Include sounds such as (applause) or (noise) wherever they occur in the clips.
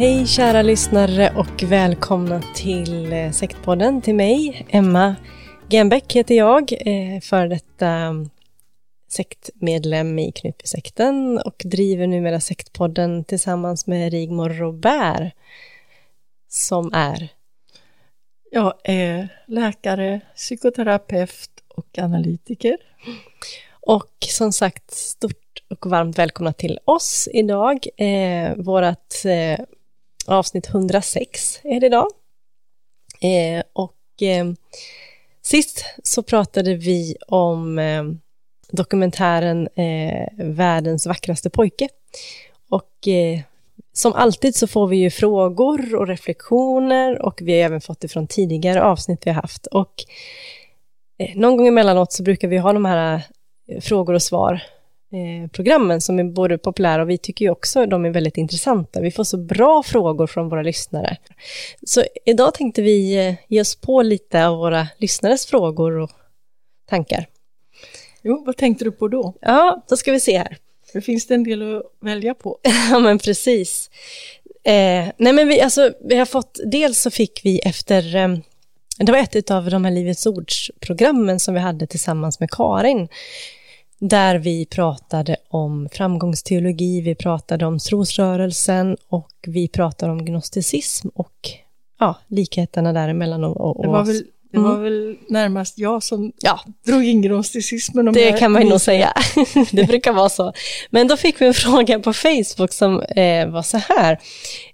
Hej kära lyssnare och välkomna till eh, Sektpodden till mig. Emma Genbeck heter jag, eh, för detta mm, sektmedlem i Knutbysekten och driver numera Sektpodden tillsammans med Rigmor Robert som är Jag är eh, läkare, psykoterapeut och analytiker. Och som sagt, stort och varmt välkomna till oss idag. Eh, vårat eh, avsnitt 106 är det idag. Eh, och eh, sist så pratade vi om eh, dokumentären eh, Världens vackraste pojke. Och eh, som alltid så får vi ju frågor och reflektioner och vi har även fått det från tidigare avsnitt vi har haft. Och eh, någon gång emellanåt så brukar vi ha de här eh, frågor och svar programmen som är både populära och vi tycker ju också de är väldigt intressanta. Vi får så bra frågor från våra lyssnare. Så idag tänkte vi eh, ge oss på lite av våra lyssnares frågor och tankar. Jo, vad tänkte du på då? Ja, då ska vi se här. Det finns det en del att välja på. (laughs) Ja, men precis. Eh, nej, men vi, alltså, vi har fått, dels så fick vi efter, eh, det var ett av de här Livets Ords-programmen som vi hade tillsammans med Karin, där vi pratade om framgångsteologi, vi pratade om trosrörelsen och vi pratade om gnosticism och ja, likheterna däremellan och, och, och Det var väl, det var väl närmast jag som Ja, drog in gnosticismen. om det kan man nog säga. (laughs) det brukar vara så. Men då fick vi en fråga på Facebook som eh, var så här.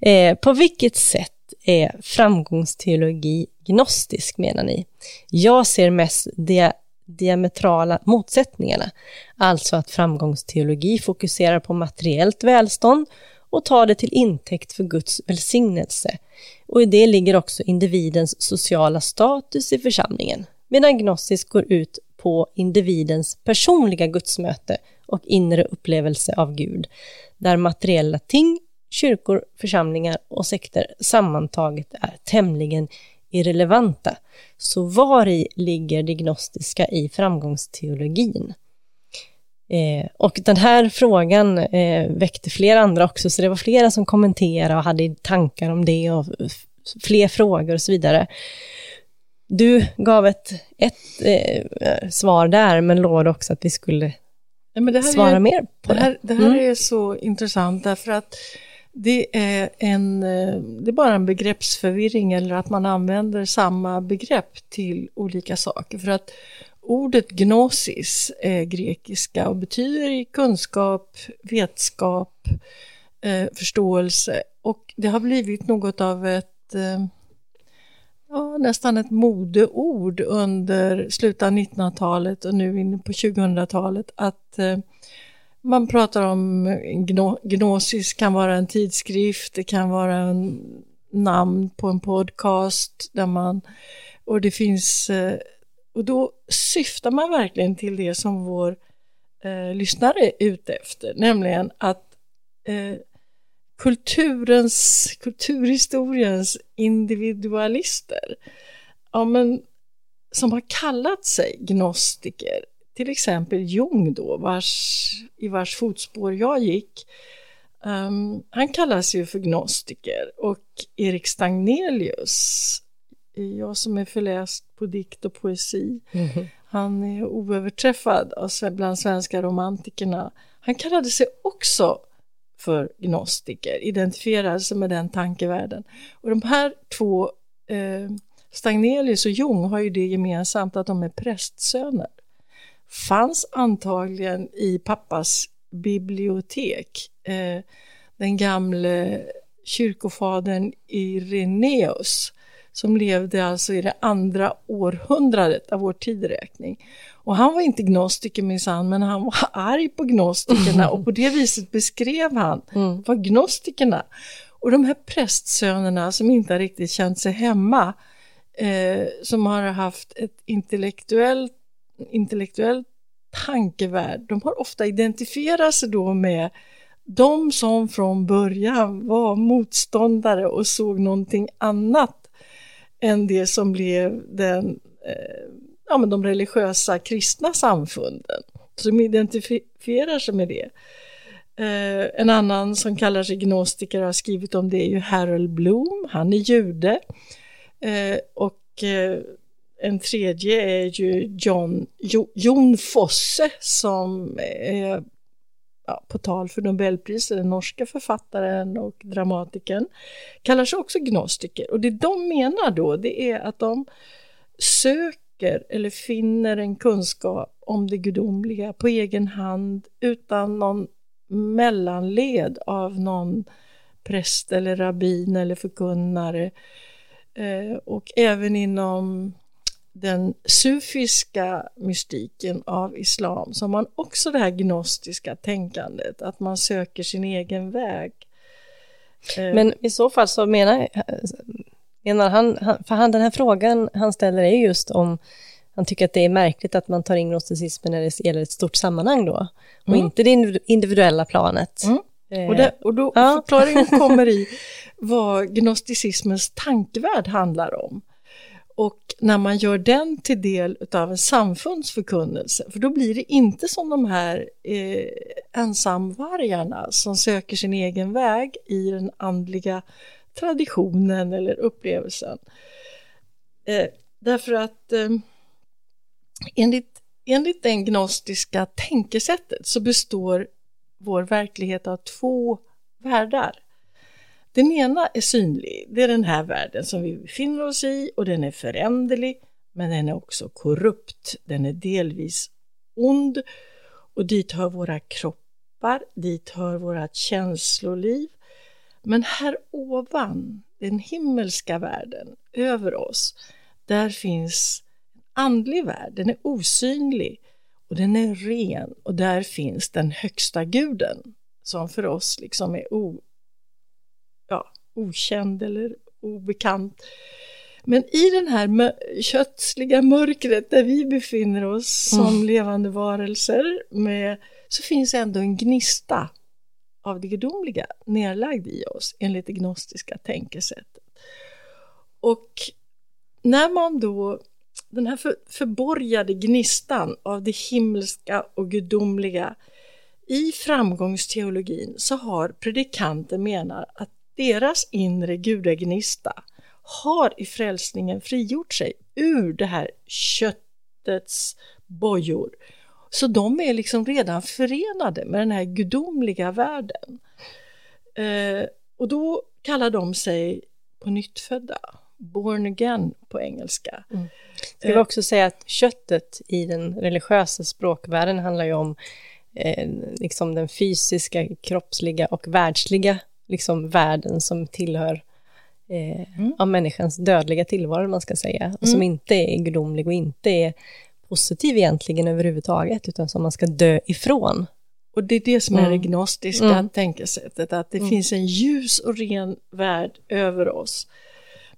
Eh, på vilket sätt är framgångsteologi gnostisk menar ni? Jag ser mest det diametrala motsättningarna. Alltså att framgångsteologi fokuserar på materiellt välstånd och tar det till intäkt för Guds välsignelse. Och i det ligger också individens sociala status i församlingen. Medan gnostisk går ut på individens personliga gudsmöte och inre upplevelse av Gud, där materiella ting, kyrkor, församlingar och sekter sammantaget är tämligen irrelevanta. Så var i ligger det gnostiska i framgångsteologin? Eh, och den här frågan eh, väckte flera andra också, så det var flera som kommenterade och hade tankar om det och fler frågor och så vidare. Du gav ett, ett eh, svar där, men lovade också att vi skulle Ja, svara är, mer på det det. här, det här Mm. är så intressant därför att det är, en, eh, det är bara en begreppsförvirring eller att man använder samma begrepp till olika saker. För att ordet gnosis är grekiska och betyder kunskap, vetskap, eh, förståelse och det har blivit något av ett eh, ja, nästan ett modeord under slutet av 1900-talet och nu inne på 2000-talet att eh, man pratar om Gnosis kan vara en tidskrift, det kan vara en namn på en podcast där man, och det finns, eh, och då syftar man verkligen till det som vår eh, lyssnare är ute efter, nämligen att eh, kulturens, kulturhistoriens individualister, ja men som har kallat sig gnostiker, till exempel Jung då, vars, i vars fotspår jag gick, um, han kallas ju för gnostiker och Erik Stagnelius, jag som är förläst på dikt och poesi, mm han är oöverträffad bland svenska romantikerna. Han kallade sig också för gnostiker, identifierade sig med den tankevärlden. Och de här två eh, Stagnelius och Jung har ju det gemensamt att de är prästsöner. Fanns antagligen i pappas bibliotek. Eh, den gamle kyrkofadern Ireneus som levde alltså i det andra århundradet av vår tideräkning. Och han var inte gnostiker minsann, men han var (laughs) arg på gnostikerna och på det viset beskrev han (laughs) mm. vad gnostikerna och de här prästsönerna som inte har riktigt känt sig hemma eh, som har haft ett intellektuellt, intellektuell tankevärld, de har ofta identifierat sig då med de som från början var motståndare och såg någonting annat än det som blev den, eh, ja, men de religiösa kristna samfunden, som identifierar sig med det. Eh, en annan som kallar sig gnostiker har skrivit om det är ju Harold Bloom, han är jude. Eh, och eh, en tredje är ju John, jo, Jon Fosse som är ja, på tal för Nobelpriset, den norska författaren och dramatikern, kallar sig också gnostiker. Och det de menar då, det är att de söker eller finner en kunskap om det gudomliga på egen hand utan någon mellanled av någon präst eller rabbin eller förkunnare Eh, och även inom den sufiska mystiken av islam så har man också det här gnostiska tänkandet, att man söker sin egen väg. Eh, Men i så fall så menar, menar han, för han, den här frågan han ställer är just om han tycker att det är märkligt att man tar in gnosticismen när det gäller ett stort sammanhang då, och mm. inte det individuella planet. Mm. Eh, och, det, och då ja. förklaringen kommer i (laughs) vad gnosticismens tankevärld handlar om. Och när man gör den till del av en samfundsförkunnelse, för då blir det inte som de här eh, ensamvargarna som söker sin egen väg i den andliga traditionen eller upplevelsen. Eh, därför att eh, enligt, enligt det gnostiska tänkesättet så består vår verklighet av två världar. Den ena är synlig, det är den här världen som vi befinner oss i och den är föränderlig, men den är också korrupt, den är delvis ond och dit hör våra kroppar, dit hör våra känsloliv. Men här ovan, den himmelska världen, över oss, där finns en andlig värld, den är osynlig och den är ren och där finns den högsta guden som för oss liksom är o, okänd eller obekant. Men i den här kötsliga mörkret där vi befinner oss som mm. levande varelser med, så finns ändå en gnista av det gudomliga nedlagd i oss enligt det gnostiska tänkesättet. Och när man då den här för, förborgade gnistan av det himmelska och gudomliga i framgångsteologin så har predikanter menar att deras inre gudagnista har i frälsningen frigjort sig ur det här köttets bojor. Så de är liksom redan förenade med den här gudomliga världen. Eh, och då kallar de sig på nyttfödda, born again på engelska. Mm. Jag vill också säga att köttet i den religiösa språkvärlden handlar ju om eh, liksom den fysiska, kroppsliga och världsliga liksom världen som tillhör eh, mm. av människans dödliga tillvaro, man ska säga, och som mm. inte är gudomlig och inte är positiv egentligen överhuvudtaget, utan som man ska dö ifrån. Och det är det som är det Mm. gnostiska Mm. tänkesättet, att det Mm. finns en ljus och ren värld över oss.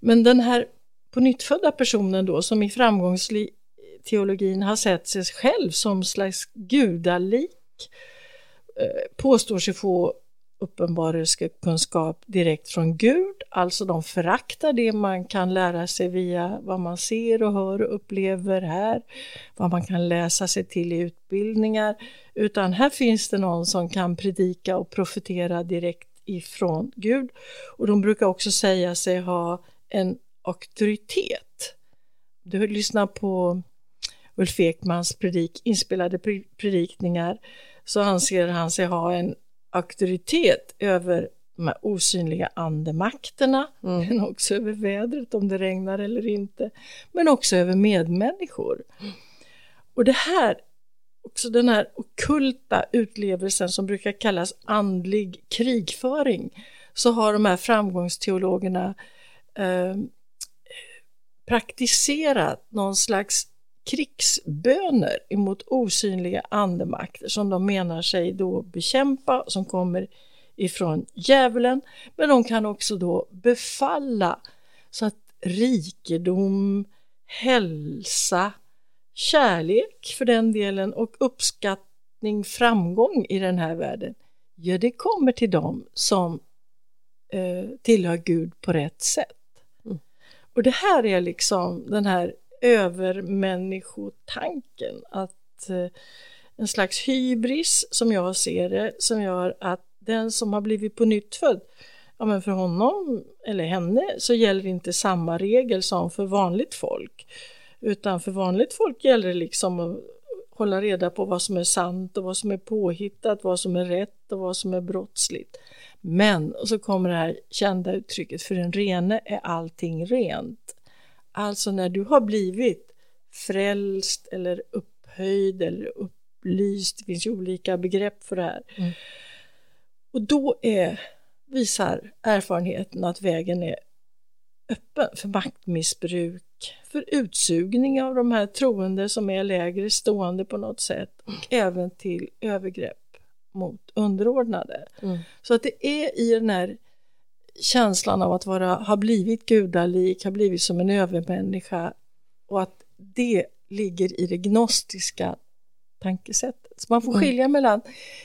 Men den här på nyttfödda personen då, som i framgångsteologin har sett sig själv som slags gudalik, eh, påstår sig få uppenbarelsekunskap direkt från Gud, alltså de föraktar det man kan lära sig via vad man ser och hör och upplever här, vad man kan läsa sig till i utbildningar, utan här finns det någon som kan predika och profetera direkt ifrån Gud. Och de brukar också säga sig ha en auktoritet. Du lyssnar på Ulf Ekmans predik, inspelade predikningar så anser han sig ha en auktoritet över de här osynliga andemakterna, Mm. men också över vädret, om det regnar eller inte, men också över medmänniskor. Och det här, också den här okulta utlevelsen som brukar kallas andlig krigföring, så har de här framgångsteologerna eh, praktiserat någon slags krigsböner emot osynliga andemakter som de menar sig då bekämpa, som kommer ifrån djävulen, men de kan också då befalla så att rikedom, hälsa, kärlek för den delen och uppskattning, framgång i den här världen, ja det kommer till dem som eh, tillhör Gud på rätt sätt. Mm. Och det här är liksom den här övermänniskotanken att eh, en slags hybris som jag ser det som gör att den som har blivit på nytt född ja men för honom eller henne så gäller inte samma regel som för vanligt folk utan för vanligt folk gäller det liksom att hålla reda på vad som är sant och vad som är påhittat, vad som är rätt och vad som är brottsligt. Men, och så kommer det här kända uttrycket, för den rene är allting rent. Alltså när du har blivit frälst eller upphöjd eller upplyst, det finns ju olika begrepp för det här. Mm. Och då är, visar erfarenheten att vägen är öppen för maktmissbruk, för utsugning av de här troende som är lägre stående på något sätt och även till övergrepp mot underordnade. Mm. Så att det är i den här känslan av att vara, ha blivit gudalik, ha blivit som en övermänniska och att det ligger i det gnostiska tankesättet. Så man får Mm. skilja mellan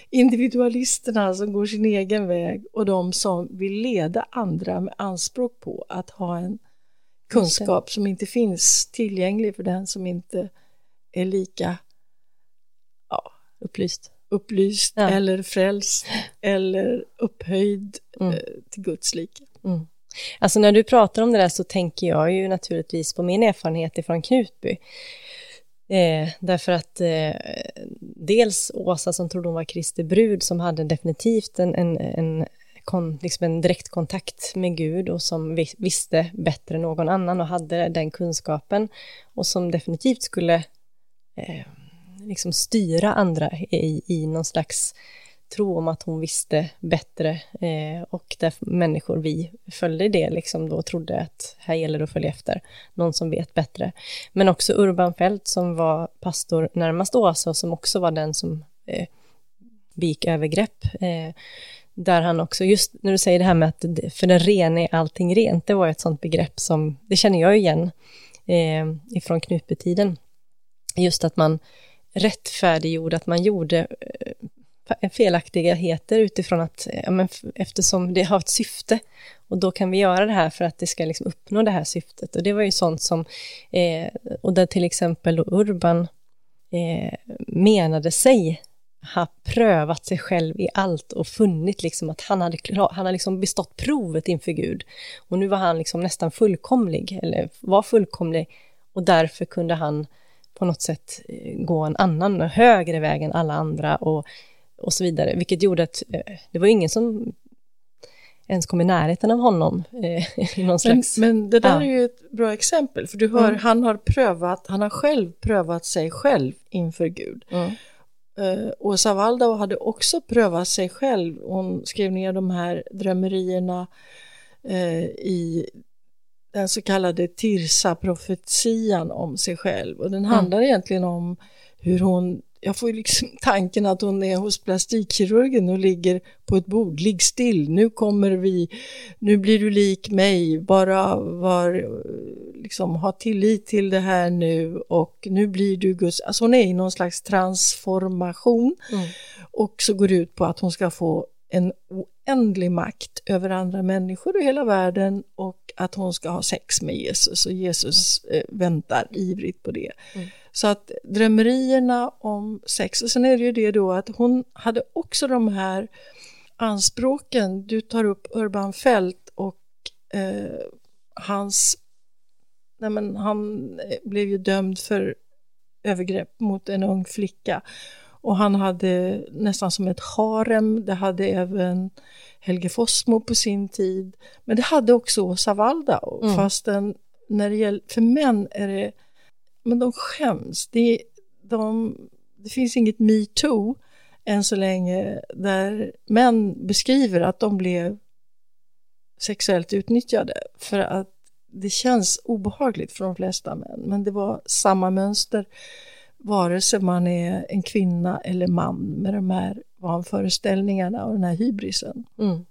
individualisterna som går sin egen väg och de som vill leda andra med anspråk på att ha en kunskap som inte finns tillgänglig för den som inte är lika Upplyst. Upplyst Ja. eller frälst eller upphöjd Mm. eh, till Guds like. Mm. Alltså när du pratar om det där så tänker jag ju naturligtvis på min erfarenhet ifrån Knutby. Eh, därför att eh, dels Åsa som trodde hon var Kristi brud som hade definitivt en, en, en, kon, liksom en direkt kontakt med Gud och som vis, visste bättre än någon annan och hade den kunskapen och som definitivt skulle eh, liksom styra andra i, i någon slags tro om att hon visste bättre eh, och där människor vi följde det liksom då trodde att här gäller det att följa efter någon som vet bättre. Men också Urban Fält som var pastor närmast Åsa och som också var den som eh, begick övergrepp. Eh, där han också, just när du säger det här med att för den rene är allting rent, det var ett sånt begrepp som, det känner jag igen eh, ifrån knutbetiden. Just att man rättfärdiggjorde, att man gjorde eh, felaktigheter utifrån att, eh, ja, men eftersom det har ett syfte och då kan vi göra det här för att det ska liksom uppnå det här syftet. Och det var ju sånt som, eh, och där till exempel då Urban eh, menade sig ha prövat sig själv i allt och funnit liksom att han hade, klar, han hade liksom bestått provet inför Gud. Och nu var han liksom nästan fullkomlig, eller var fullkomlig, och därför kunde han på något sätt eh, gå en annan, högre väg än alla andra och, och så vidare. Vilket gjorde att eh, det var ingen som ens kom i närheten av honom eh, (laughs) någon Men, slags... men det där Ja. är ju ett bra exempel, för du hör, Mm. han har prövat, han har själv prövat sig själv inför Gud. Mm. Uh, Åsa Waldau hade också prövat sig själv. Hon skrev ner de här drömmerierna eh, i den så kallade Tirsa-profetian om sig själv. Och den handlar egentligen om hur hon jag får ju liksom (laughs) tanken att hon är hos plastikkirurgen och ligger på ett bord, ligg still, nu kommer vi, nu blir du lik mig, bara var, liksom, ha tillit till det här nu och nu blir du Guds, alltså hon är i någon slags transformation mm. och så går det ut på att hon ska få en oändlig makt över andra människor i hela världen och att hon ska ha sex med Jesus och Jesus eh, väntar ivrigt på det. Mm. Så att drömmerierna om sex, och sen är det ju det då att hon hade också de här anspråken, du tar upp Urban Fält och eh, hans, nej men han blev ju dömd för övergrepp mot en ung flicka och han hade nästan som ett harem, det hade även Helge Fossmo på sin tid, men det hade också Åsa Waldau, mm. fastän när det gäller, för män är det, men de skäms, det, de, det finns inget metoo än så länge där män beskriver att de blev sexuellt utnyttjade. För att det känns obehagligt för de flesta män, men det var samma mönster vare sig man är en kvinna eller man med de här vanföreställningarna och den här hybrisen. Mm.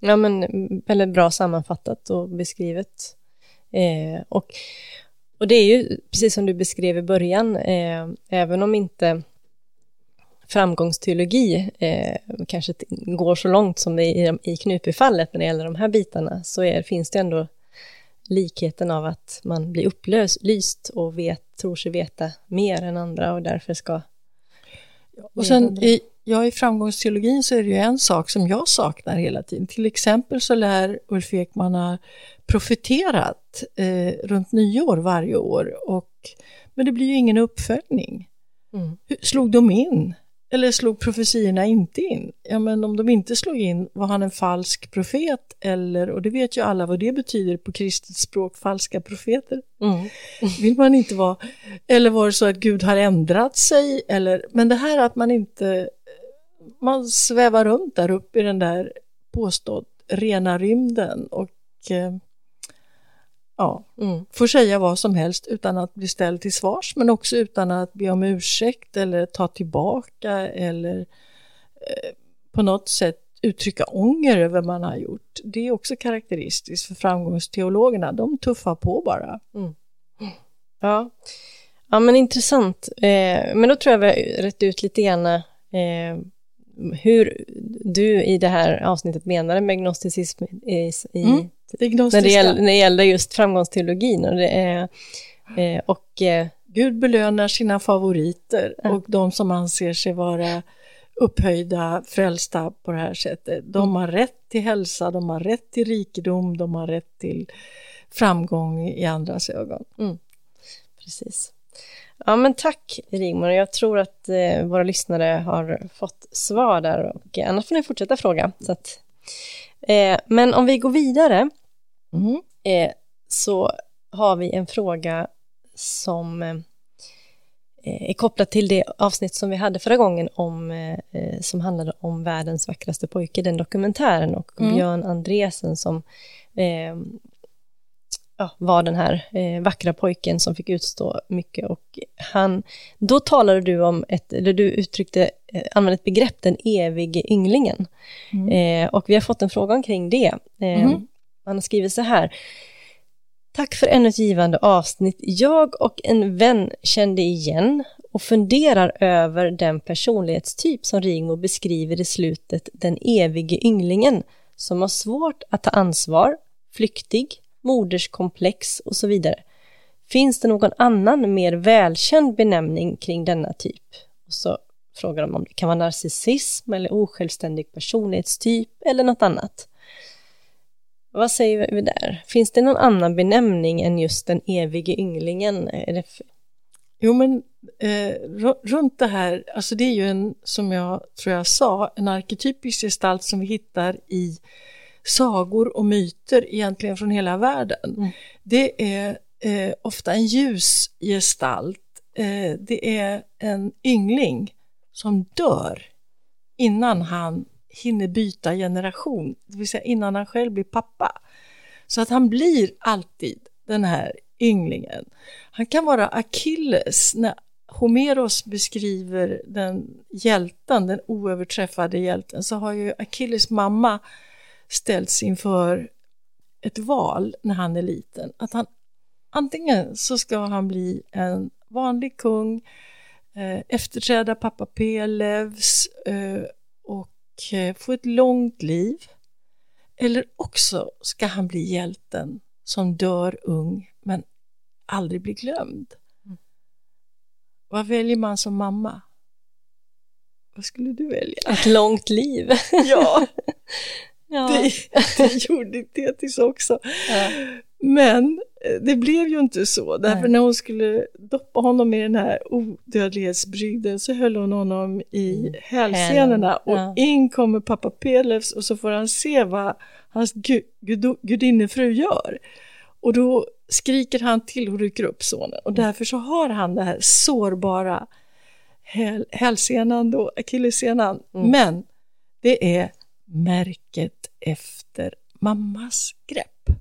Ja, men väldigt bra sammanfattat och beskrivet. Eh, och, och det är ju precis som du beskrev i början, eh, även om inte framgångsteologi eh, kanske går så långt som i, i Knutbyfallet när det gäller de här bitarna, så är, finns det ändå likheten av att man blir upplyst och vet, tror sig veta mer än andra och därför ska... Och sen i, ja, i framgångsteologin så är det ju en sak som jag saknar hela tiden. Till exempel så lär Ulf Ekman ha profeterat eh, runt nyår varje år, och, men det blir ju ingen uppföljning. Mm. Slog de in? Eller slog profetiorna inte in? Ja, men om de inte slog in, var han en falsk profet? Eller, och det vet ju alla vad det betyder på kristet språk, falska profeter. Mm. Vill man inte vara, eller var det så att Gud har ändrat sig? Eller, men det här att man inte, man svävar runt där uppe i den där påstått rena rymden och eh, ja, mm. får säga vad som helst utan att bli ställd till svars men också utan att be om ursäkt eller ta tillbaka eller eh, på något sätt uttrycka ånger över vad man har gjort. Det är också karaktäristiskt för framgångsteologerna, de tuffar på bara. Mm. Ja. ja, men intressant. Eh, men då tror jag vi har rätt ut lite grann eh, hur du i det här avsnittet menade med gnosticism i, i mm. Det när, det gäller, när det gäller just framgångsteologin. Och, det är, eh, och eh, Gud belönar sina favoriter ja. och de som anser sig vara upphöjda, frälsta på det här sättet. De mm. har rätt till hälsa, de har rätt till rikedom, de har rätt till framgång i andras ögon. Mm. Precis. Ja, men tack Rigmor. Jag tror att eh, våra lyssnare har fått svar där och annars får ni fortsätta fråga. Så att, eh, men om vi går vidare mm. eh, så har vi en fråga som eh, är kopplad till det avsnitt som vi hade förra gången om, eh, som handlade om världens vackraste pojke, den dokumentären och mm. Björn Andresen som eh, ja, var den här eh, vackra pojken som fick utstå mycket och han, då talade du om ett, eller du uttryckte, eh, använde ett begrepp, den evige ynglingen. Mm. Eh, och vi har fått en fråga omkring det. Eh, mm. Han har skrivit så här, Tack för ännu ett givande avsnitt. Jag och en vän kände igen och funderar över den personlighetstyp som Rigmor beskriver i slutet, den evige ynglingen, som har svårt att ta ansvar, flyktig, moderskomplex och så vidare. Finns det någon annan mer välkänd benämning kring denna typ? Och så frågar de om det kan vara narcissism eller osjälvständig personlighetstyp eller något annat. Vad säger vi där? Finns det någon annan benämning än just den evige ynglingen? Jo, men eh, runt det här, alltså det är ju en, som jag tror jag sa, en arketypisk gestalt som vi hittar i sagor och myter egentligen från hela världen. Mm. Det är eh, ofta en ljus gestalt. Eh, det är en yngling som dör innan han hinner byta generation, det vill säga innan han själv blir pappa. Så att han blir alltid den här ynglingen. Han kan vara Achilles när Homeros beskriver den hjälten, den oöverträffade hjälten, så har ju Achilles mamma ställts inför ett val när han är liten. Att han antingen så ska han bli en vanlig kung, eh, efterträda pappa Pelevs eh, och få ett långt liv. Eller också ska han bli hjälten som dör ung men aldrig blir glömd. Vad väljer man som mamma? Vad skulle du välja? Ett långt liv. (laughs) Ja, ja. det, det gjorde Tetis också. Ja. Men eh, det blev ju inte så, därför Nej. när hon skulle doppa honom i den här odödlighetsbrygden så höll hon honom i hälsenorna och Ja. in kommer pappa Pelevs och så får han se vad hans gu, gudo, gudinnefru gör. Och då skriker han till och rycker upp sonen och därför så har han det här sårbara häl, hälsenan då, akillessenan. Men det är märket efter mammas grepp.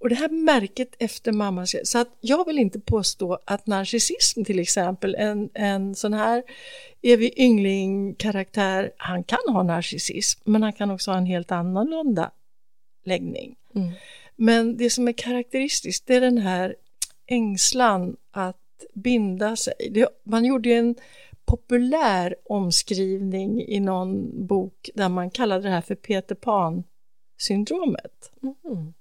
Och det här märket efter mammas grepp, så att jag vill inte påstå att narcissism till exempel, en, en sån här evig yngling-karaktär, han kan ha narcissism, men han kan också ha en helt annorlunda läggning. Mm. Men det som är karaktäristiskt, det är den här ängslan att binda sig. Det, man gjorde ju en populär omskrivning i någon bok där man kallade det här för Peter Pan-syndromet. Mm.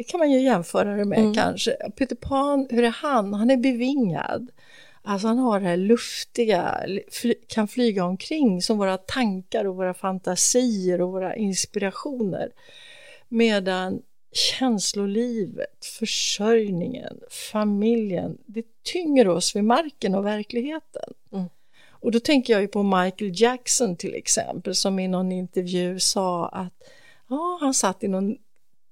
Det kan man ju jämföra det med Mm. kanske. Peter Pan, hur är han? Han är bevingad. Alltså han har det här luftiga, fly, kan flyga omkring som våra tankar och våra fantasier och våra inspirationer. Medan känslolivet, försörjningen, familjen, det tynger oss vid marken och verkligheten. Mm. Och då tänker jag ju på Michael Jackson till exempel som i någon intervju sa att ja, han satt i någon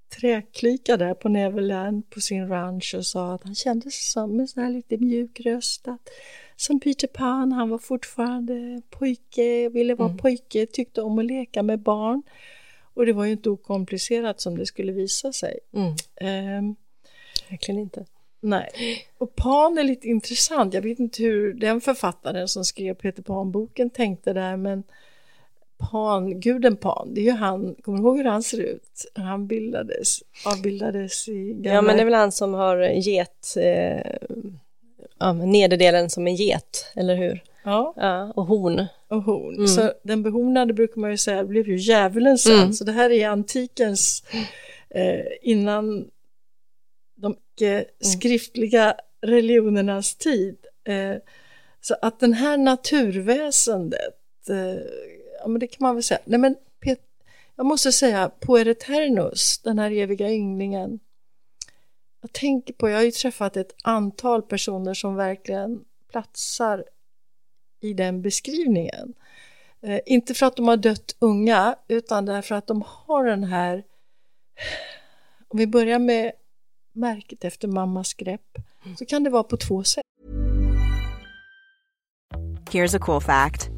träklyka där på Neverland på sin ranch och sa att han kände sig som en sån här lite mjuk röst. Att, som Peter Pan, han var fortfarande pojke, ville vara Mm. pojke, tyckte om att leka med barn. Och det var ju inte okomplicerat som det skulle visa sig. Mm. Ehm, Verkligen inte. nej. Och Pan är lite intressant. Jag vet inte hur den författaren som skrev Peter Pan-boken tänkte där, men Pan, guden Pan, det är ju han, kommer du ihåg hur han ser ut? Han bildades, avbildades i gamla... Ja, men det är väl han som har get, eh, ja, nederdelen som en get, eller hur? Ja, Ja, och horn. och horn. Mm. Så den behornade brukar man ju säga blev ju djävulen sen. Mm. Så det här är antikens, eh, innan de icke skriftliga religionernas tid. Eh, så att den här naturväsendet, eh, ja men det kan man väl säga. Nej men Pet- jag måste säga, Puereternus, den här eviga ynglingen. Jag tänker på, jag har ju träffat ett antal personer som verkligen platsar i den beskrivningen. Eh, inte för att de har dött unga, utan därför att de har den här... Om vi börjar med märket efter mammas grepp, så kan det vara på två sätt. Here's a cool fact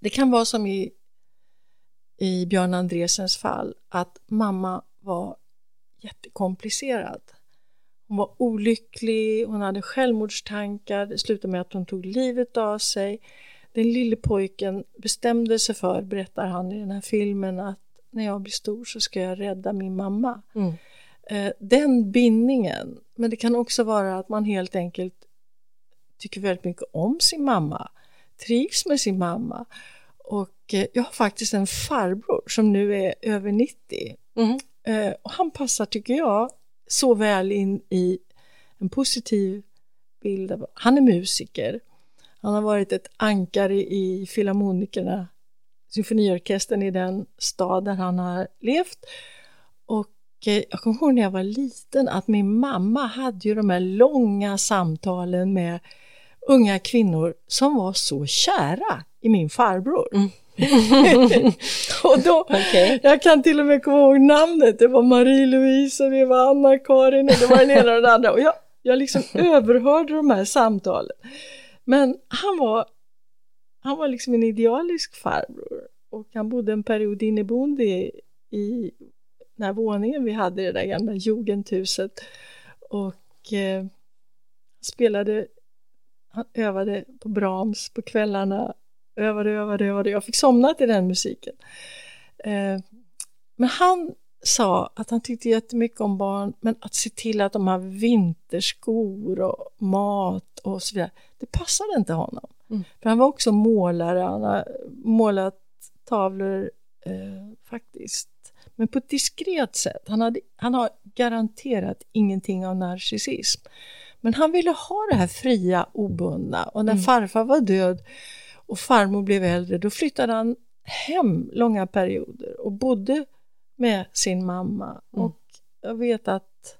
Det kan vara som i, i Björn Andresens fall, att mamma var jättekomplicerad. Hon var olycklig, hon hade självmordstankar, det slutade med att hon tog livet av sig. Den lille pojken bestämde sig för, berättar han i den här filmen, att när jag blir stor så ska jag rädda min mamma. Mm. Eh, den bindningen, men det kan också vara att man helt enkelt tycker väldigt mycket om sin mamma, trivs med sin mamma. Och eh, jag har faktiskt en farbror som nu är över 90. Mm. Eh, och han passar, tycker jag, så väl in i en positiv bild. Av, han är musiker. Han har varit ett ankare i Filharmonikerna, symfoniorkestern i den stad där han har levt. Och eh, jag kommer ihåg när jag var liten att min mamma hade ju de här långa samtalen med unga kvinnor som var så kära i min farbror. Mm. (laughs) och då, okay. Jag kan till och med komma ihåg namnet, det var Marie-Louise och det var Anna-Karin och det var den ena och den andra. Och jag, jag liksom (laughs) överhörde de här samtalen. Men han var, han var liksom en idealisk farbror och han bodde en period inneboende i, i den här våningen vi hade i det där gamla Jugendhuset och eh, spelade, han övade på Brahms på kvällarna, övade, övade, övade. Jag fick somna till den musiken. Eh, men han sa att han tyckte jättemycket om barn, men att se till att de har vinterskor och mat och så vidare, det passade inte honom. Mm. För han var också målare, han har målat tavlor eh, faktiskt, men på ett diskret sätt. Han, hade, han har garanterat ingenting av narcissism. Men han ville ha det här fria, obundna och när mm. farfar var död och farmor blev äldre, då flyttade han hem långa perioder och bodde med sin mamma. Mm. Och jag vet att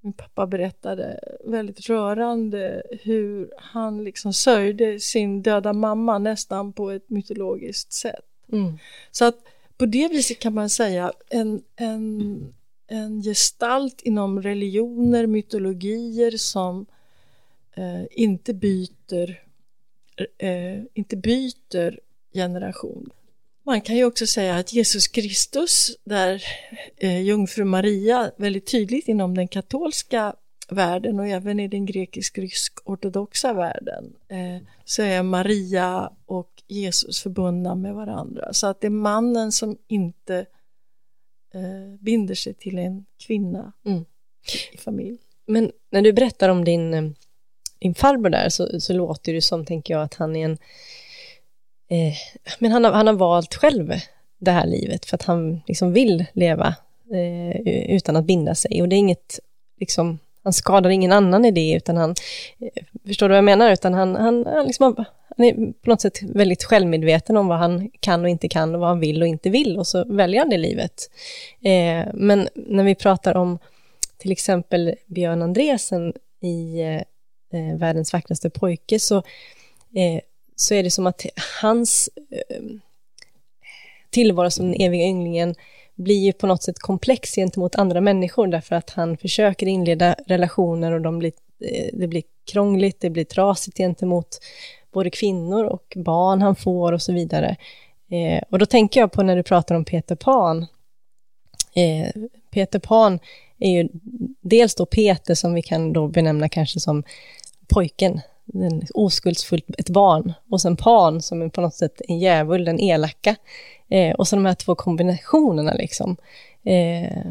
min pappa berättade väldigt rörande hur han liksom sörjde sin döda mamma nästan på ett mytologiskt sätt. Mm. Så att på det viset kan man säga en, en, en gestalt inom religioner, mytologier som eh, inte byter eh, inte byter generation. Man kan ju också säga att Jesus Kristus, där eh, jungfru Maria väldigt tydligt inom den katolska världen och även i den grekisk-rysk-ortodoxa världen eh, så är Maria och Jesus förbundna med varandra. Så att det är mannen som inte eh, binder sig till en kvinna mm. i familj. Men när du berättar om din, eh, din farbror där så, så låter det som, tänker jag, att han är en eh, men han har, han har valt själv det här livet för att han liksom vill leva eh, utan att binda sig. Och det är inget, liksom, han skadar ingen annan i det, utan han, eh, förstår du vad jag menar? Utan han, han, han, liksom, han är på något sätt väldigt självmedveten om vad han kan och inte kan och vad han vill och inte vill och så väljer han det livet. Eh, men när vi pratar om till exempel Björn Andresen i eh, eh Världens vackraste pojke så eh, så är det som att hans eh, tillvaro som den eviga ynglingen blir ju på något sätt komplex gentemot andra människor därför att han försöker inleda relationer och de blir, eh, det blir krångligt, det blir trasigt gentemot både kvinnor och barn han får och så vidare. Eh, och då tänker jag på när du pratar om Peter Pan. Eh, Peter Pan är ju dels då Peter som vi kan då benämna kanske som pojken en oskuldsfullt ett barn och sen Pan som är på något sätt en djävul, den elaka. Eh, och så de här två kombinationerna liksom. Eh,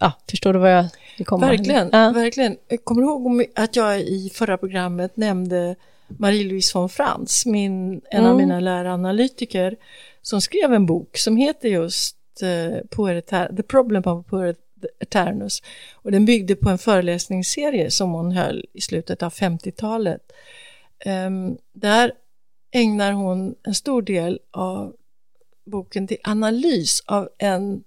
ja, förstår du vad jag vill komma Verkligen, ja. verkligen. Jag kommer ihåg att jag i förra programmet nämnde Marie-Louise von Frans, min, en mm. av mina läraranalytiker, som skrev en bok som heter just uh, The Problem of Poet Eternus. Och den byggde på en föreläsningsserie som hon höll i slutet av 50-talet. Um, ehm, där ägnar hon en stor del av boken till analys av en,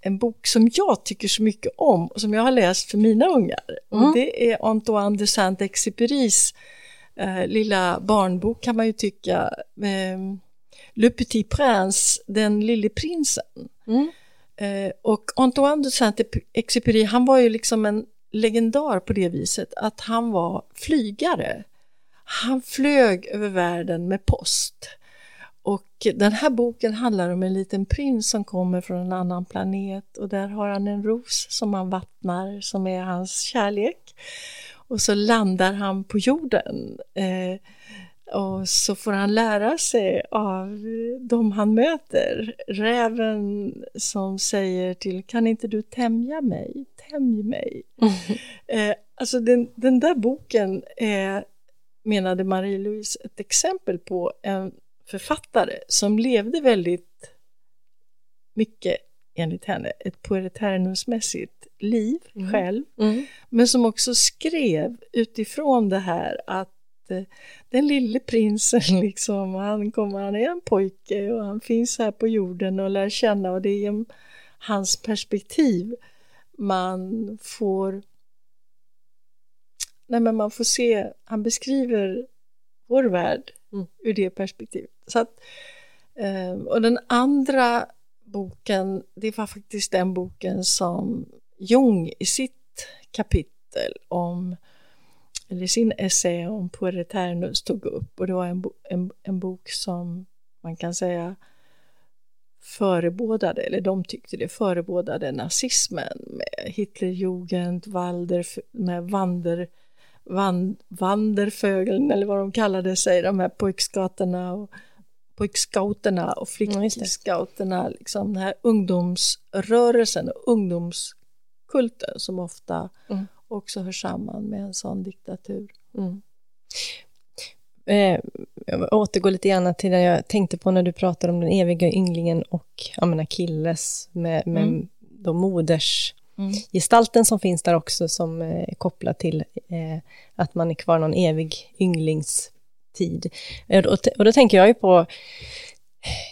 en bok som jag tycker så mycket om och som jag har läst för mina ungar. Mm. Och det är Antoine de Saint-Exupérys eh, lilla barnbok kan man ju tycka. Eh, Le Petit Prince, Den lille prinsen. Mm. Eh, och Antoine de Saint-Exupéry, han var ju liksom en legendar på det viset att han var flygare. Han flög över världen med post. Och den här boken handlar om en liten prins som kommer från en annan planet och där har han en ros som han vattnar som är hans kärlek. Och så landar han på jorden. Eh, Och så får han lära sig av de han möter. Räven som säger till, kan inte du tämja mig? Tämj mig. (laughs) Eh, alltså den, den där boken är, menade Marie-Louise, ett exempel på en författare som levde väldigt mycket, enligt henne, ett puritärnusmässigt liv Mm. själv. Mm. Men som också skrev utifrån det här att eh, den lille prinsen (laughs) liksom, han kommer, han är en pojke och han finns här på jorden och lär känna och det är genom hans perspektiv man får Nej men man får se, han beskriver vår värld Mm. ur det perspektivet. Så att, ehm, och den andra boken, det var faktiskt den boken som Jung i sitt kapitel om, eller sin essä om Puereternus tog upp och det var en, bo, en, en bok som man kan säga förebådade, eller de tyckte det förebådade nazismen med Hitlerjugend, Walder, med Wander, Van, Wanderfögeln eller vad de kallade sig, de här pojkscouterna och pojkscouterna och flickscouterna, liksom den här ungdomsrörelsen och ungdomskulten som ofta Mm. också hör samman med en sån diktatur. Mm. Eh, jag återgår lite grann till det jag tänkte på när du pratade om den eviga ynglingen och jag menar Killes med, med Mm. då moders Mm. gestalten som finns där också som eh, är kopplad till eh, att man är kvar någon evig ynglingstid. Eh, och, och då tänker jag ju på eh,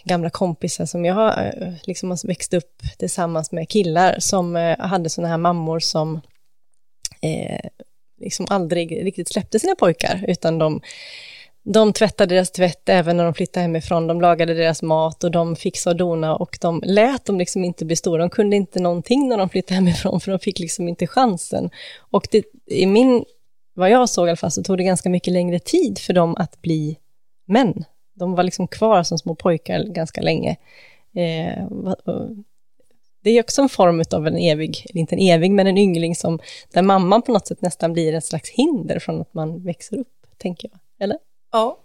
gamla kompisar som jag har liksom har växt upp tillsammans med killar som eh, hade sådana här mammor som eh, liksom aldrig riktigt släppte sina pojkar, utan de, de tvättade deras tvätt även när de flyttade hemifrån, de lagade deras mat och de fixade och donade och de lät dem liksom inte bli stora, de kunde inte någonting när de flyttade hemifrån, för de fick liksom inte chansen. Och det, i min, vad jag såg i alla fall, så tog det ganska mycket längre tid för dem att bli män. De var liksom kvar som små pojkar ganska länge. Eh, det är också en form av en evig, eller inte en evig, men en yngling som, där mamman på något sätt nästan blir ett slags hinder från att man växer upp, tänker jag. Eller? Ja,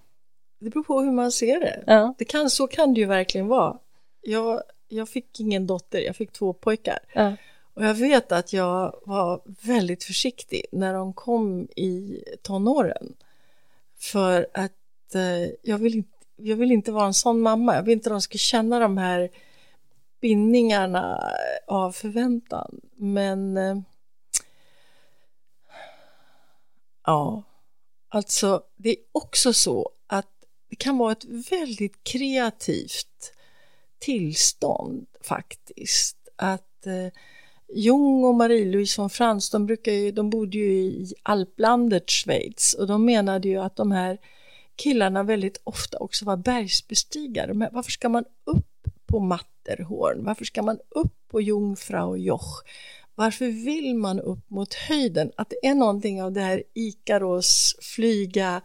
det beror på hur man ser det. Ja. det kan, så kan det ju verkligen vara. Jag, jag fick ingen dotter, jag fick två pojkar. Ja. Och jag vet att jag var väldigt försiktig när de kom i tonåren. För att eh, jag, vill inte, jag vill inte vara en sån mamma. Jag vill inte att de ska känna de här bindningarna av förväntan. Men eh, ja, alltså det är också så att det kan vara ett väldigt kreativt tillstånd faktiskt. Att eh, Jung och Marie-Louise von Frans, de, brukar ju, de bodde ju i alplandet Schweiz och de menade ju att de här killarna väldigt ofta också var bergsbestigare. Men varför ska man upp på Matterhorn? Varför ska man upp på Jungfrau Joch? Varför vill man upp mot höjden? Att det är någonting av det här Ikaros, flyga,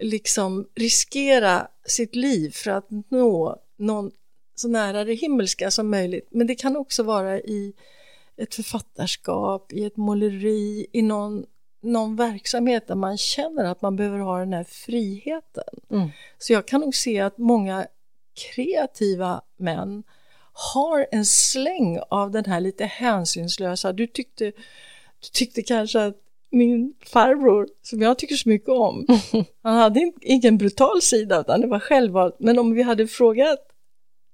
liksom riskera sitt liv för att nå någon så nära det himmelska som möjligt. Men det kan också vara i ett författarskap, i ett måleri, i någon, någon verksamhet där man känner att man behöver ha den här friheten. Mm. Så jag kan nog se att många kreativa män har en släng av den här lite hänsynslösa, du tyckte, du tyckte kanske att min farbror, som jag tycker så mycket om, (laughs) han hade in- ingen brutal sida utan det var självvalt. Men om vi hade frågat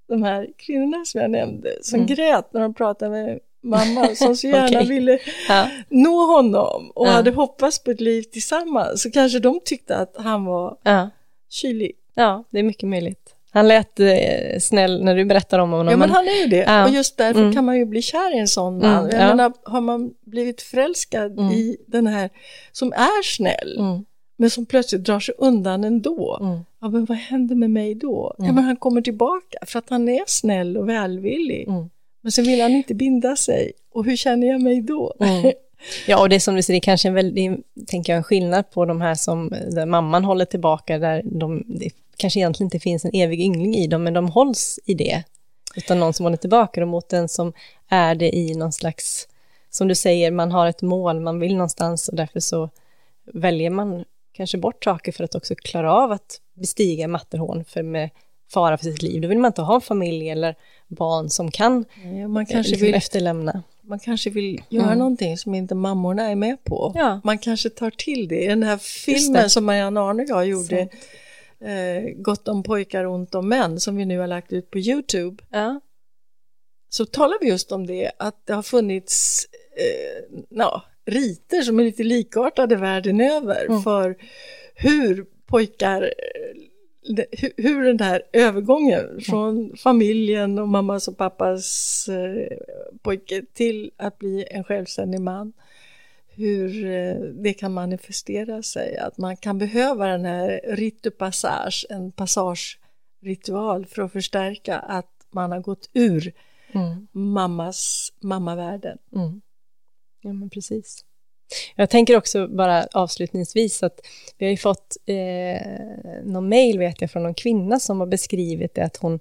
de här kvinnorna som jag nämnde, som Mm. grät när de pratade med mamma, som så (laughs) gärna Okej. ville Ja. nå honom och Ja. hade hoppats på ett liv tillsammans, så kanske de tyckte att han var Ja. kylig. ja, det är mycket möjligt. Han lät eh, snäll när du berättar om honom. Ja, men han är ju det. Ja. Och just därför Mm. kan man ju bli kär i en sån man. Mm, Jag ja. menar, har man blivit förälskad Mm. i den här som är snäll, Mm, men som plötsligt drar sig undan ändå. mm, Ja, men vad händer med mig då? Ja, Mm. men han kommer tillbaka för att han är snäll och välvillig. mm. Men sen vill han inte binda sig. Och hur känner jag mig då? Mm. (laughs) Ja, och det är som du säger, det är kanske en väldigt, tänker jag, en skillnad på de här som, där mamman håller tillbaka, där de, det kanske egentligen inte finns en evig yngling i dem, men de hålls i det. Utan någon som håller tillbaka dem mot den som är det i någon slags, som du säger, man har ett mål, man vill någonstans och därför så väljer man kanske bort saker för att också klara av att bestiga Matterhorn för med fara för sitt liv. Då vill man inte ha en familj eller barn som kan Ja, man kanske liksom vill efterlämna. man kanske vill göra Mm. någonting som inte mammorna är med på. Ja. Man kanske tar till det. I den här filmen som Marianne Arnegard gjorde, eh, Gott om pojkar, ont om män, som vi nu har lagt ut på YouTube, Ja. så talar vi just om det, att det har funnits eh, ja, riter som är lite likartade världen över Mm. för hur pojkar eh, hur den här övergången från familjen och mammas och pappas eh, pojke till att bli en självständig man, hur eh, det kan manifestera sig, att man kan behöva den här ritu passage, en passageritual för att förstärka att man har gått ur Mm. mammas mammavärlden. Mm. Ja, men precis. Jag tänker också bara avslutningsvis att vi har ju fått eh, någon mejl vet jag från någon kvinna som har beskrivit det att hon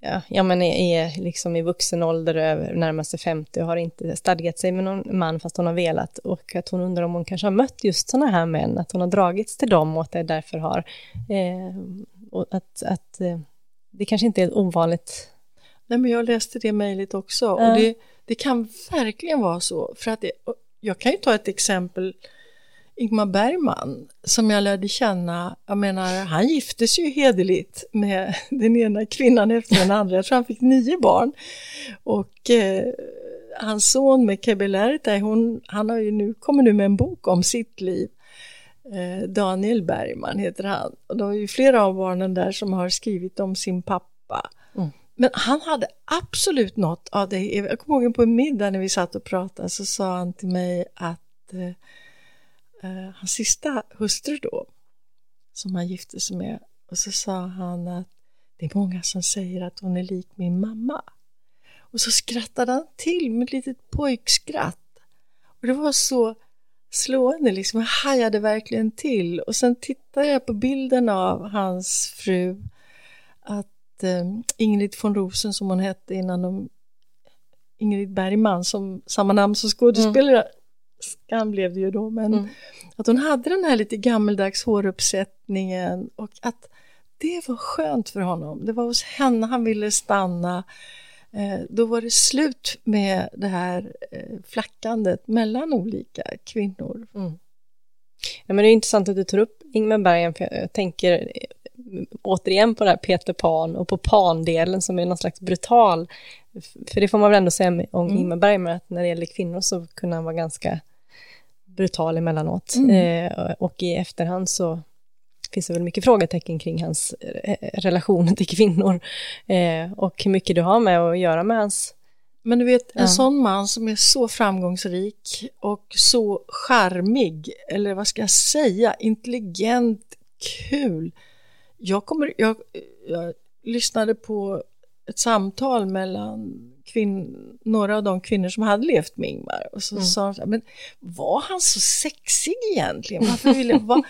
ja, ja, men är, är liksom i vuxen ålder över närmaste 50 och har inte stadgat sig med någon man fast hon har velat och att hon undrar om hon kanske har mött just sådana här män, att hon har dragits till dem och att det därför har eh, och att, att eh, det kanske inte är ovanligt. Nej, men jag läste det mejlet också och det, det kan verkligen vara så. För att det, jag kan ju ta ett exempel, Ingmar Bergman, som jag lärde känna, jag menar, han gifte sig ju hederligt med (laughs) den ena kvinnan efter den andra, jag tror han fick nio barn. Och eh, hans son med Kebelerta, hon, han har ju nu, kommer nu med en bok om sitt liv. Eh, Daniel Bergman heter han. Och det är ju flera av barnen där som har skrivit om sin pappa. Men han hade absolut något av det. Jag kommer ihåg på en middag när vi satt och pratade så sa han till mig att eh, eh, hans sista hustru då, som han gifte sig med, och så sa han att det är många som säger att hon är lik min mamma. Och så skrattade han till med ett litet pojkskratt. Och det var så slående, liksom. jag hajade verkligen till. Och sen tittade jag på bilden av hans fru, att eh, Ingrid von Rosen som hon hette innan de Ingrid Bergman som samma namn som skådespelare mm. Blev det ju då men Mm. att hon hade den här lite gammeldags håruppsättningen och att det var skönt för honom. Det var hos henne han ville stanna. Eh, då var det slut med det här eh, flackandet mellan olika kvinnor. Ja, men det är intressant att du tar upp Ingmar Bergman, för jag tänker eh, återigen på det här Peter Pan och på Pan-delen som är någon slags brutal, för det får man väl ändå säga om Mm. Ingmar Bergman, att när det gäller kvinnor så kunde han vara ganska brutal emellanåt. Mm. Eh, och i efterhand så finns det väl mycket frågetecken kring hans eh, relation (laughs) till kvinnor eh, och hur mycket det har med att göra med hans Men du vet, en Ja. sån man som är så framgångsrik och så charmig, eller vad ska jag säga, intelligent, kul. Jag, kommer, jag, jag lyssnade på ett samtal mellan kvinn, några av de kvinnor som hade levt med Ingmar och så sa de så här, men var han så sexig egentligen? Varför ville (laughs) han vara...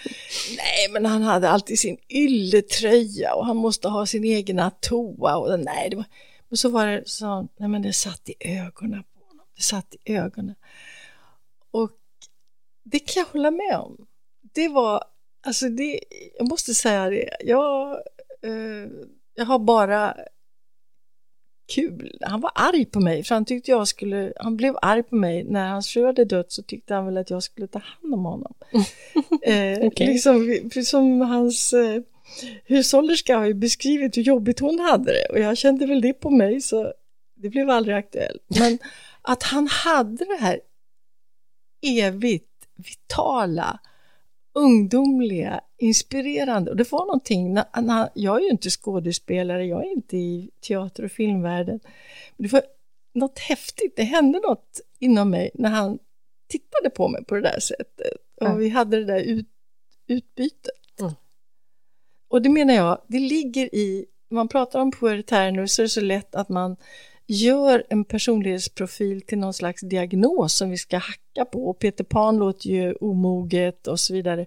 Nej, men han hade alltid sin ylletröja och han måste ha sin egna toa och nej, det var... Men så var det så, nej men det satt i ögonen på honom. Det satt i ögonen. Och det kan jag hålla med om. Det var, alltså det, jag måste säga det, jag, eh, jag har bara kul. Han var arg på mig, för han tyckte jag skulle, han blev arg på mig när hans fru hade dött så tyckte han väl att jag skulle ta hand om honom. (laughs) eh, Okej. liksom, som hans eh, hushållerska har ju beskrivit hur jobbigt hon hade det och jag kände väl det på mig så det blev aldrig aktuellt. Men (laughs) att han hade det här evigt vitala, ungdomliga, inspirerande. Och det var någonting, när, när, jag är ju inte skådespelare, jag är inte i teater och filmvärlden. Men det var något häftigt, det hände något inom mig när han tittade på mig på det där sättet. Och Ja. vi hade det där ut, utbytet. Mm. Och det menar jag, det ligger i, man pratar om pubertär nu så är det så lätt att man gör en personlighetsprofil till någon slags diagnos som vi ska hacka på. Och Peter Pan låter ju omoget och så vidare.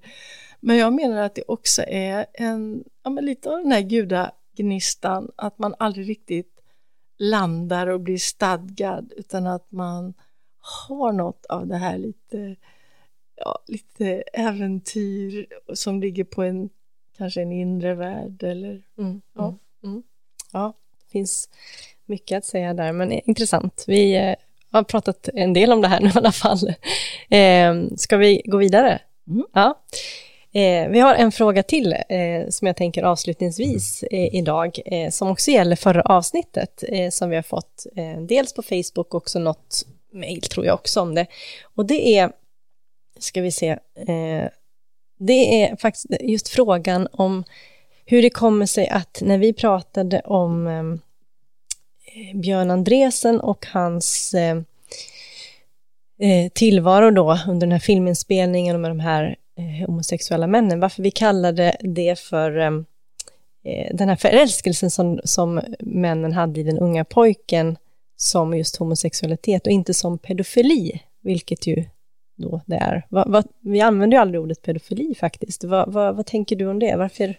Men jag menar att det också är en, ja, men lite av den här gudagnistan, att man aldrig riktigt landar och blir stadgad, utan att man har något av det här lite ja, lite äventyr som ligger på en kanske en inre värld eller mm, ja. Mm, mm. ja, finns mycket att säga där, men intressant. Vi eh, har pratat en del om det här nu i alla fall. (laughs) Eh, ska vi gå vidare? Mm. Ja. Eh, vi har en fråga till eh, som jag tänker avslutningsvis idag, som också gäller förra avsnittet som vi har fått dels på Facebook och också något mejl tror jag också om det. Och det är, ska vi se, det är faktiskt just frågan om hur det kommer sig att när vi pratade om Eh, Björn Andresen och hans eh, eh, tillvaro då under den här filminspelningen och med de här eh, homosexuella männen, varför vi kallade det för eh, den här förälskelsen som, som männen hade i den unga pojken som just homosexualitet och inte som pedofili, vilket ju då det är. Va, va, vi använder ju aldrig ordet pedofili faktiskt. Va, vad tänker du om det? Varför?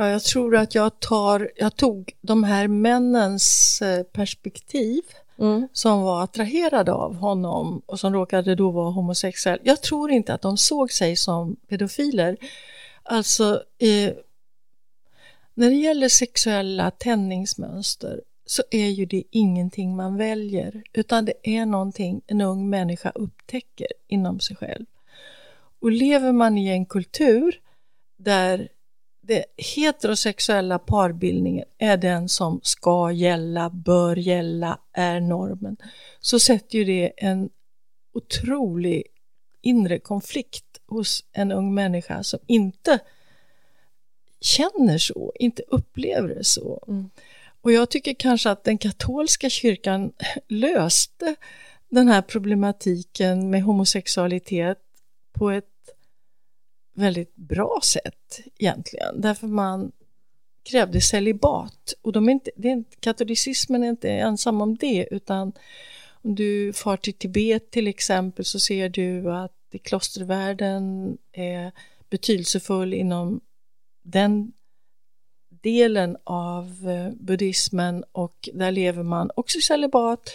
Ja, jag tror att jag, tar, jag tog de här männens eh, perspektiv mm. som var attraherade av honom och som råkade då vara homosexuell. Jag tror inte att de såg sig som pedofiler. Alltså, eh, när det gäller sexuella tändningsmönster så är ju det ingenting man väljer, utan det är någonting en ung människa upptäcker inom sig själv. Och lever man i en kultur där det heterosexuella parbildningen är den som ska gälla, bör gälla, är normen, så sätter ju det en otrolig inre konflikt hos en ung människa som inte känner så, inte upplever det så. Mm. Och jag tycker kanske att den katolska kyrkan (laughs) löste den här problematiken med homosexualitet på ett väldigt bra sätt egentligen. Därför man krävde celibat. Och de är inte, det är inte, katolicismen är inte ensam om det utan om du far till Tibet till exempel så ser du att klostervärlden är betydelsefull inom den delen av eh, buddhismen och där lever man också i celibat.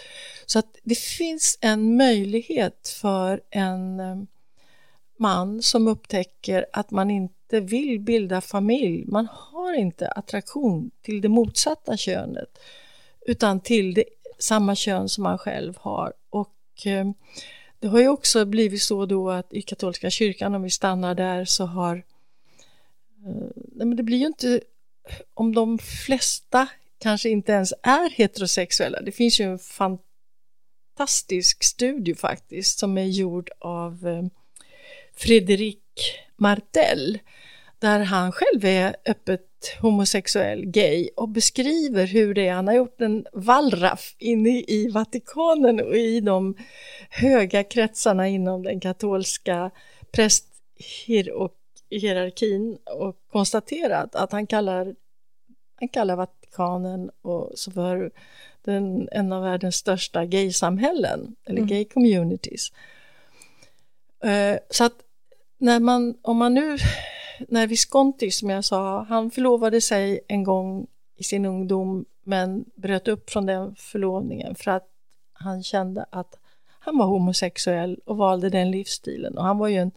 Så att det finns en möjlighet för en eh, man som upptäcker att man inte vill bilda familj. Man har inte attraktion till det motsatta könet utan till det, samma kön som man själv har. Och eh, det har ju också blivit så då att i katolska kyrkan, om vi stannar där, så har eh, nej men det blir ju inte, om de flesta kanske inte ens är heterosexuella, det finns ju en fantastisk studie faktiskt som är gjord av eh, Fredrik Martell där han själv är öppet homosexuell gay och beskriver hur det är. Han har gjort en wallraff inne i Vatikanen och i de höga kretsarna inom den katolska prästhierarkin och konstaterat att han kallar, han kallar Vatikanen och så för den, en av världens största gaysamhällen eller mm. gay communities. Eh, så att när man, om man nu, när Visconti som jag sa, han förlovade sig en gång i sin ungdom men bröt upp från den förlovningen för att han kände att han var homosexuell och valde den livsstilen. Och han var ju en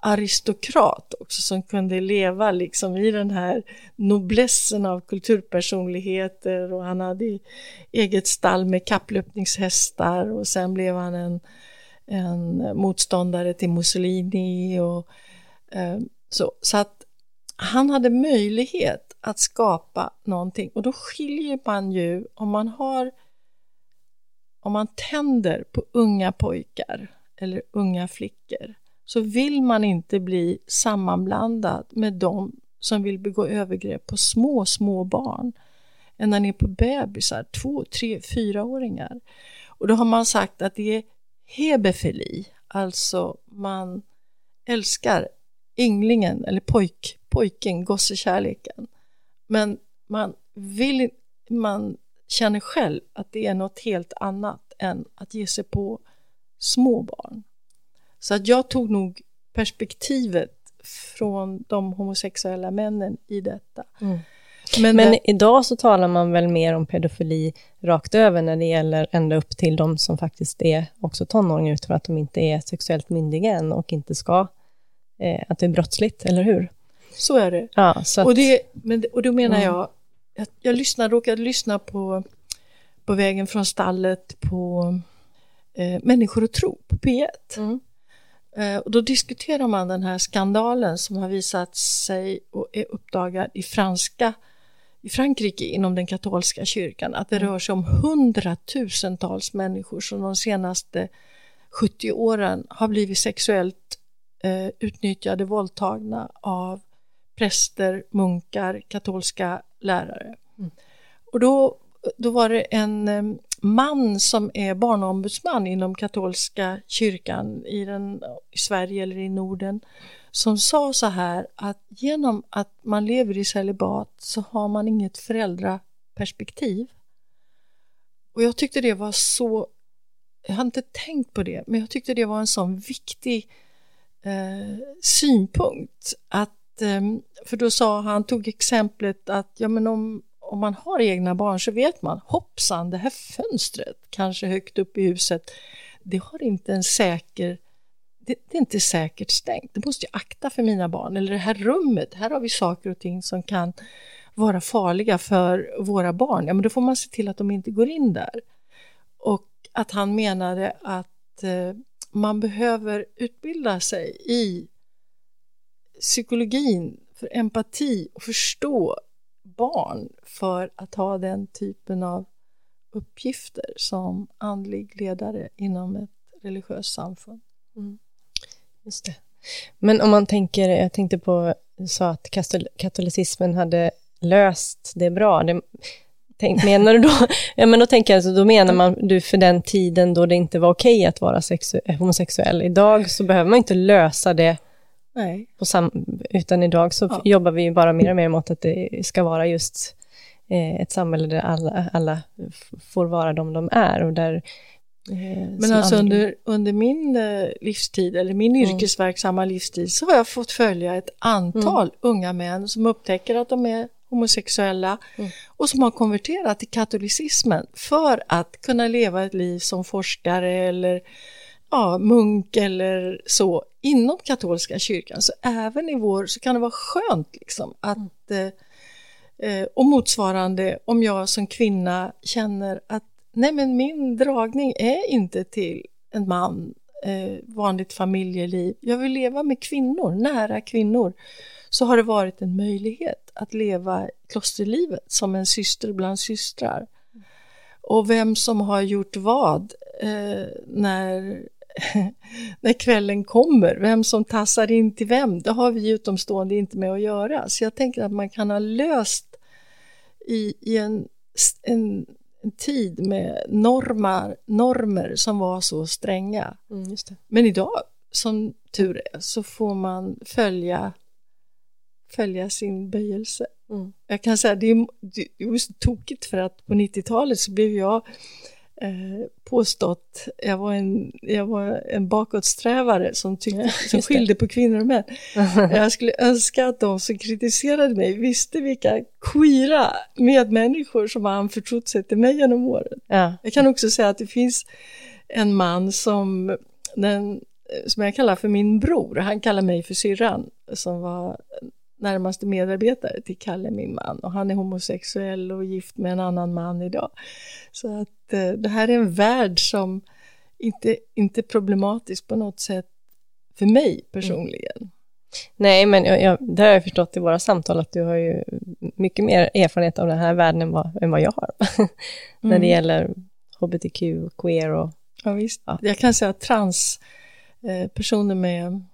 aristokrat också som kunde leva liksom i den här noblessen av kulturpersonligheter. Och han hade eget stall med kapplöpningshästar och sen blev han en en motståndare till Mussolini och eh, så. Så att han hade möjlighet att skapa någonting och då skiljer man ju om man har om man tänder på unga pojkar eller unga flickor så vill man inte bli sammanblandad med de som vill begå övergrepp på små, små barn än när ni är på bebisar, två, tre, fyraåringar. Och då har man sagt att det är hebefili, alltså man älskar ynglingen eller pojk, pojken, gossekärleken. Men man vill, man känner själv att det är något helt annat än att ge sig på små barn. Så att jag tog nog perspektivet från de homosexuella männen i detta. Mm. Men, Men det... idag så talar man väl mer om pedofili rakt över när det gäller ända upp till de som faktiskt är också tonåringar utifrån att de inte är sexuellt myndiga än och inte ska, eh, att det är brottsligt, eller hur? Så är det. Ja, så att... och, det men, och då menar jag, jag, jag lyssnade, råkade lyssna på, på vägen från stallet på eh, Människor och tro på P1. Mm. Eh, och då diskuterar man den här skandalen som har visat sig och är uppdagad i franska i Frankrike inom den katolska kyrkan att det mm. rör sig om hundratusentals människor som de senaste 70 åren har blivit sexuellt eh, utnyttjade, våldtagna av präster, munkar, katolska lärare. Mm. Och då, då var det en eh, man som är barnombudsman inom katolska kyrkan i, den, i Sverige eller i Norden som sa så här att genom att man lever i celibat så har man inget föräldraperspektiv. Och jag tyckte det var så, jag hade inte tänkt på det, men jag tyckte det var en sån viktig eh, synpunkt att, eh, för då sa han, tog exemplet att ja men om om man har egna barn så vet man, hoppsan, det här fönstret, kanske högt upp i huset, det har inte en säker det, det, är inte säkert stängt. Det måste jag akta för mina barn. Eller det här rummet, här har vi saker och ting som kan vara farliga för våra barn. Ja, men då får man se till att de inte går in där. Och att han menade att eh, man behöver utbilda sig i psykologin, för empati och förstå barn för att ha den typen av uppgifter som andlig ledare inom ett religiöst samfund. Mm. Just det. Men om man tänker, jag tänkte på, du sa att katolicismen hade löst det bra. Det, tänk, menar du då, (laughs) ja men då tänker jag, alltså, då menar man du för den tiden då det inte var okej att vara sexu, homosexuell. Idag så behöver man inte lösa det Nej. På sam utan idag så ja. jobbar vi bara mer och mer mot att det ska vara just eh, ett samhälle där alla, alla får vara de de är och där men alltså under, under min eh, livstid, eller min mm. yrkesverksamma livstid, så har jag fått följa ett antal mm. unga män som upptäcker att de är homosexuella mm. och som har konverterat till katolicismen för att kunna leva ett liv som forskare eller ja, munk eller så inom katolska kyrkan. Så även i vår så kan det vara skönt liksom att mm. eh, och motsvarande om jag som kvinna känner att nej men min dragning är inte till en man, eh, vanligt familjeliv. Jag vill leva med kvinnor, nära kvinnor. Så har det varit en möjlighet att leva klosterlivet som en syster bland systrar. Och vem som har gjort vad eh, när (laughs) när kvällen kommer, vem som tassar in till vem, det har vi utomstående inte med att göra. Så jag tänker att man kan ha löst i, i en, en, en tid med normar, normer som var så stränga. Mm, Men idag, som tur är, så får man följa, följa sin böjelse. Mm. Jag kan säga det är, det är så tokigt för att på 90-talet så blev jag eh, påstått, jag var en, jag var en bakåtsträvare som, tyckte, som skilde på kvinnor och män. (laughs) jag skulle önska att de som kritiserade mig visste vilka queera medmänniskor som har anförtrott sig till mig genom åren. Ja. Jag kan också säga att det finns en man som, den, som jag kallar för min bror, han kallar mig för syrran, som var närmaste medarbetare till Kalle, min man. Och han är homosexuell och gift med en annan man idag. Så att eh, det här är en värld som inte, inte är problematisk på något sätt för mig personligen. Mm. Nej, men jag, jag, det har jag förstått i våra samtal att du har ju mycket mer erfarenhet av den här världen än vad, än vad jag har. (laughs) När det mm. gäller hbtq, queer och... Ja, visst. Ja. Jag kan säga att transpersoner eh, med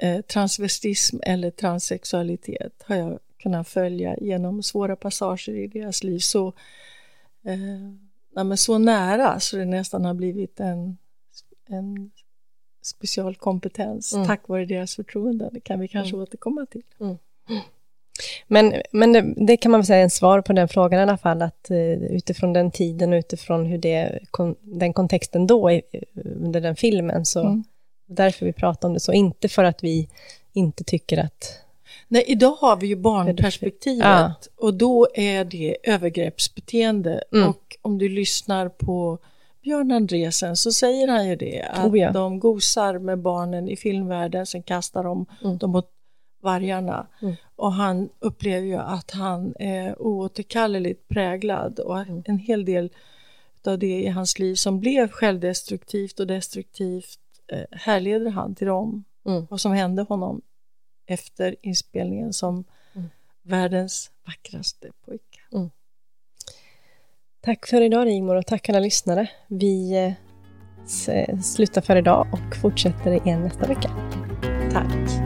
eh, transvestism eller transsexualitet har jag kunnat följa genom svåra passager i deras liv så, eh, ja, så nära så det nästan har blivit en, en specialkompetens mm. tack vare deras förtroende. Det kan vi kanske mm. återkomma till. Mm. Men, men det, det, kan man väl säga är en svar på den frågan i alla fall, att uh, utifrån den tiden och utifrån hur det, kon, den kontexten då under den filmen så mm. Därför vi pratar om det så, inte för att vi inte tycker att Nej, idag har vi ju barnperspektivet Ja. och då är det övergreppsbeteende. Mm. Och om du lyssnar på Björn Andresen så säger han ju det, att Oh ja. de gosar med barnen i filmvärlden, sen kastar de dem mot vargarna. Mm. Och han upplever ju att han är oåterkalleligt präglad och Mm. en hel del av det i hans liv som blev självdestruktivt och destruktivt härleder han till dem. Mm. Vad som hände honom efter inspelningen som Mm. världens vackraste pojke. Tack för idag Rigmor och tack alla lyssnare. Vi eh, s- slutar för idag och fortsätter igen nästa vecka. Tack!